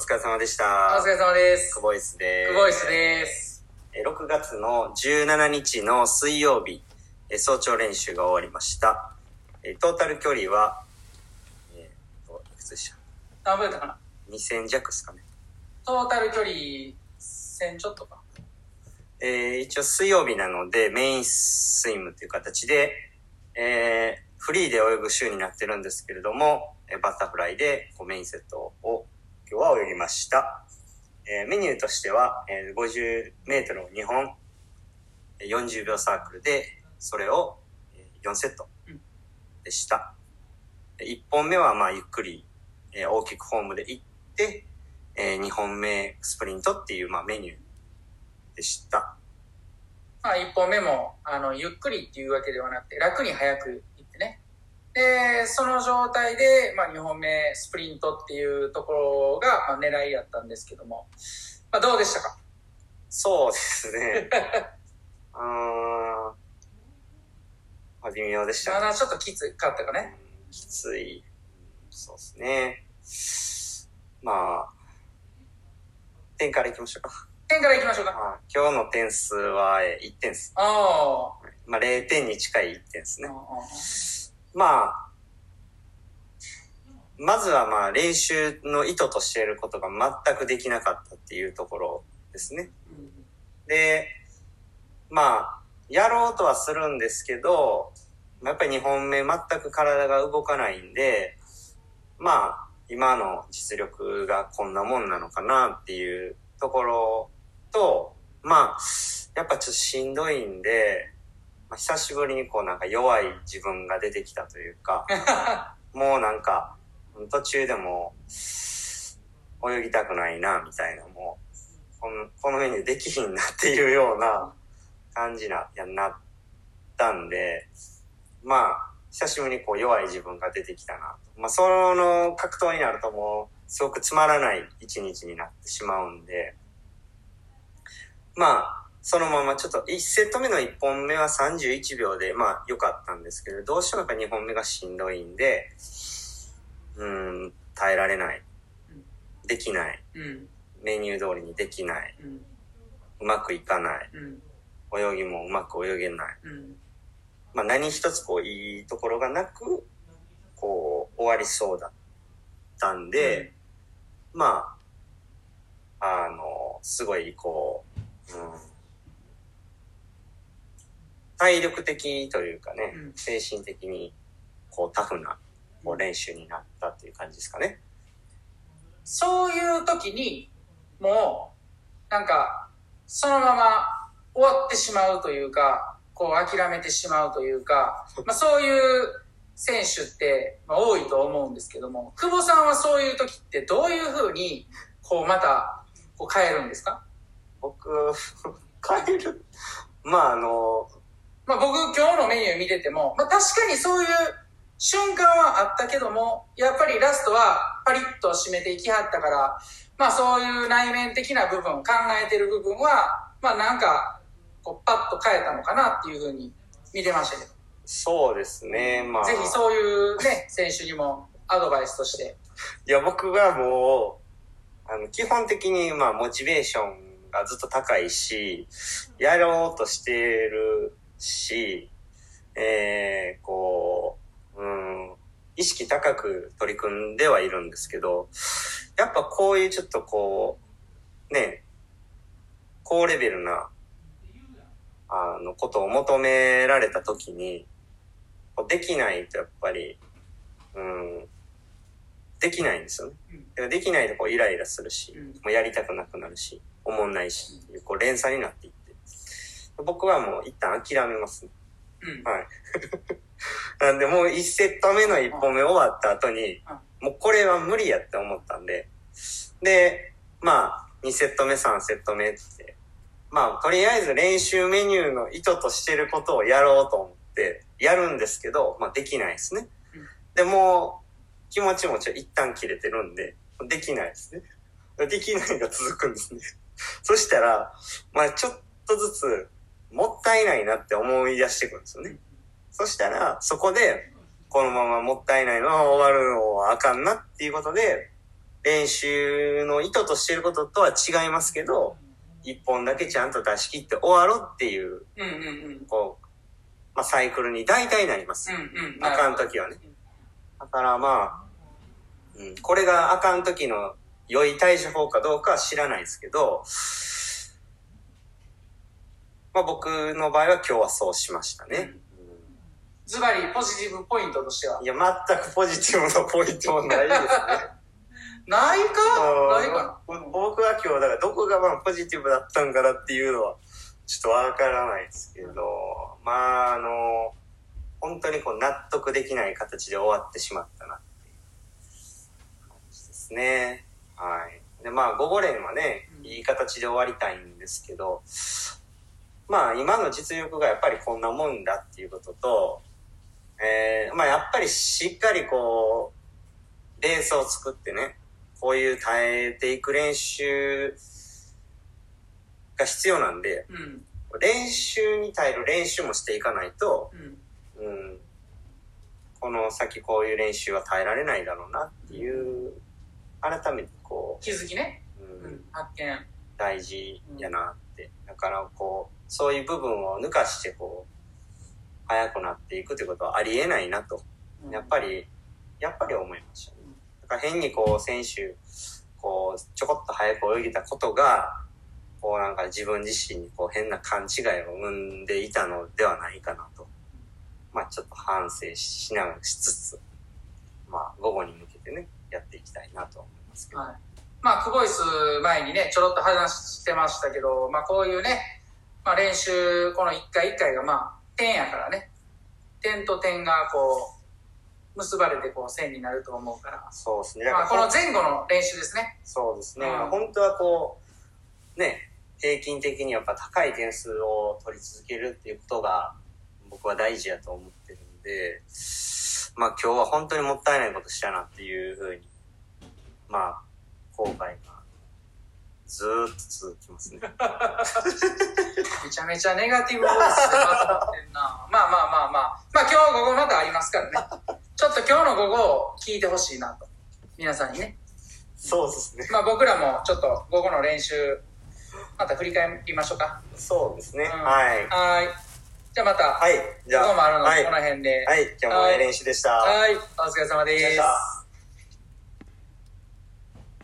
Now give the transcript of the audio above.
疲れ様でしおた疲。れ様です。クボイスです。クボイスです。えー6月の17日の水曜日、えー早朝練習が終わりました。えートータル距離は、えーと、いくつでした？何分やったかな ?2000 弱ですかね。トータル距離1000ちょっとか。えー一応水曜日なのでメインスイムという形で、えーフリーで泳ぐ週になってるんですけれども、えーバタフライでこうメインセットをは泳ぎました。えーメニューとしては、えー50メートルを2本、40秒サークルで、それを4セットでした。1本目はまあゆっくり、えー大きくフォームで行って、え2本目スプリントっていうまあメニューでした。まあ1本目も、あの、ゆっくりっていうわけではなくて、楽に早く。で、その状態で、まあ2本目スプリントっていうところが、まあ、狙いやったんですけども。まあどうでしたか？そうですね。うーん。まあ、微妙でしたね。まだちょっときつかったかね。うんきつい。そうですね。まあ、点からいきましょうか。点から行きましょうか。まあ、今日の点数はえー1点です。あまあ、0点に近い1点ですあ。ね。まあ、まずはまあ練習の意図としていることが全くできなかったっていうところですね。うんで、まあ、やろうとはするんですけど、やっぱり2本目全く体が動かないんで、まあ、今の実力がこんなもんなのかなっていうところと、まあ、やっぱちょっとしんどいんで、まあ、久しぶりにこうなんか弱い自分が出てきたというか、もうなんか、途中でも、泳ぎたくないな、みたいな、もう、この、このメニューできひんなっていうような感じな、やなったんで、まあ、久しぶりにこう弱い自分が出てきたなと。まあ、その格闘になるともう、すごくつまらない一日になってしまうんで、まあ、そのままちょっと1セット目の1本目は31秒で、まあ良かったんですけど、どうしてもやっぱ2本目がしんどいんで、うーん、耐えられない。できない。うん。メニュー通りにできない。うん。うまくいかない。うん。泳ぎもうまく泳げない。うん。まあ何一つこういいところがなく、こう終わりそうだったんで、まあ、あの、すごいこう、うん、体力的というかね、うん精神的にこうタフなこう練習になったっていう感じですかね。そういう時に、もう、なんか、そのまま終わってしまうというか、こう諦めてしまうというか、まあそういう選手って、まあ、多いと思うんですけども、久保さんはそういう時ってどういうふうに、こうまた、こう変えるんですか？僕、変える。まああの、まあ僕今日のメニュー見てても、まあ確かにそういう瞬間はあったけども、やっぱりラストはパリッと締めていきはったから、まあそういう内面的な部分、考えてる部分は、まあなんか、こうパッと変えたのかなっていうふうに見てましたけど、そうですね、まあ。ぜひそういうね、選手にもアドバイスとして。いや、僕がもう、あの、基本的に、まあ、モチベーションがずっと高いし、やろうとしてるし、えー、こう、うん、意識高く取り組んではいるんですけど、やっぱこういうちょっとこう、ね、高レベルな、あの、ことを求められた時に、こうできないとやっぱり、うん、できないんですよね。うんだからできないとこうイライラするし、うんもうやりたくなくなるし、思んないし、こう連鎖になっていって。僕はもう一旦諦めますね。うん。はい。なんでもう1セット目の1本目終わった後に、もうこれは無理やって思ったんで、で、まあ、2セット目、3セット目って、まあ、とりあえず練習メニューの意図としてることをやろうと思って、やるんですけど、まあ、できないですねうん。でもう、気持ちもちょ一旦切れてるんで、できないですね。できないが続くんですね。そしたら、まあ、ちょっとずつ、もったいないなって思い出してくるんですよね。そしたら、そこで、このままもったいないのは終わるのはあかんなっていうことで、練習の意図としてることとは違いますけど、一本だけちゃんと出し切って終わろうっていう、うんうんうん。こう、まあ、サイクルに大体なります。うんうん。あかん時はね。だからまあ、うん、これがあかん時の良い対処法かどうかは知らないですけど、まあ僕の場合は今日はそうしましたね。ズバリポジティブポイントとしては。いや、全くポジティブなポイントもないですね。ないか？ないかうん僕は今日、だからどこがまあポジティブだったんかなっていうのは、ちょっとわからないですけど、まあ、あの、本当にこう納得できない形で終わってしまったなっていう感じですね。はい。で、まあ、午後連はね、うんいい形で終わりたいんですけど、まあ、今の実力がやっぱりこんなもんだっていうことと、えー、まあ、やっぱりしっかりこう、レースを作ってね、こういう耐えていく練習が必要なんで、うん。練習に耐える練習もしていかないと、うん。うん、この先こういう練習は耐えられないだろうなっていう、改めてこ気づきね。う、ん。発見。大事やなって。だからこう、そういう部分を抜かしてこう、速くなっていくってことはありえないなと、やっぱり、やっぱり思いましたね。だから変にこう、選手、こう、ちょこっと速く泳げたことが、こうなんか自分自身にこう変な勘違いを生んでいたのではないかなと。まあちょっと反省しながらしつつ、まあ午後に向けてね、やっていきたいなと思いますけど。はい。まあ、クボイス前にね、ちょろっと話してましたけど、まあ、こういうね、まあ、練習、この一回一回がまあ、点やからね、点と点がこう、結ばれてこう、線になると思うから、そうですね。だまあ、この前後の練習ですね。そうですね。うん本当はこう、ね、平均的にやっぱ高い点数を取り続けるっていうことが僕は大事やと思ってるんで、まあ今日は本当にもったいないことしたなっていうふうに、まあ、後悔がずーっと続きますね。めちゃめちゃネガティブボイスでまとまってんな。まあまあまあまあ。まあ今日午後またありますからね。ちょっと今日の午後を聞いてほしいなと。皆さんにね。そうですね。まあ僕らもちょっと午後の練習、また振り返りましょうか。そうですね。うんはい。はーい。じゃあまた、はい。じゃあ、午後もあるので、はい。この辺で。はい。今日もええ練習でした。はい。お疲れ様です。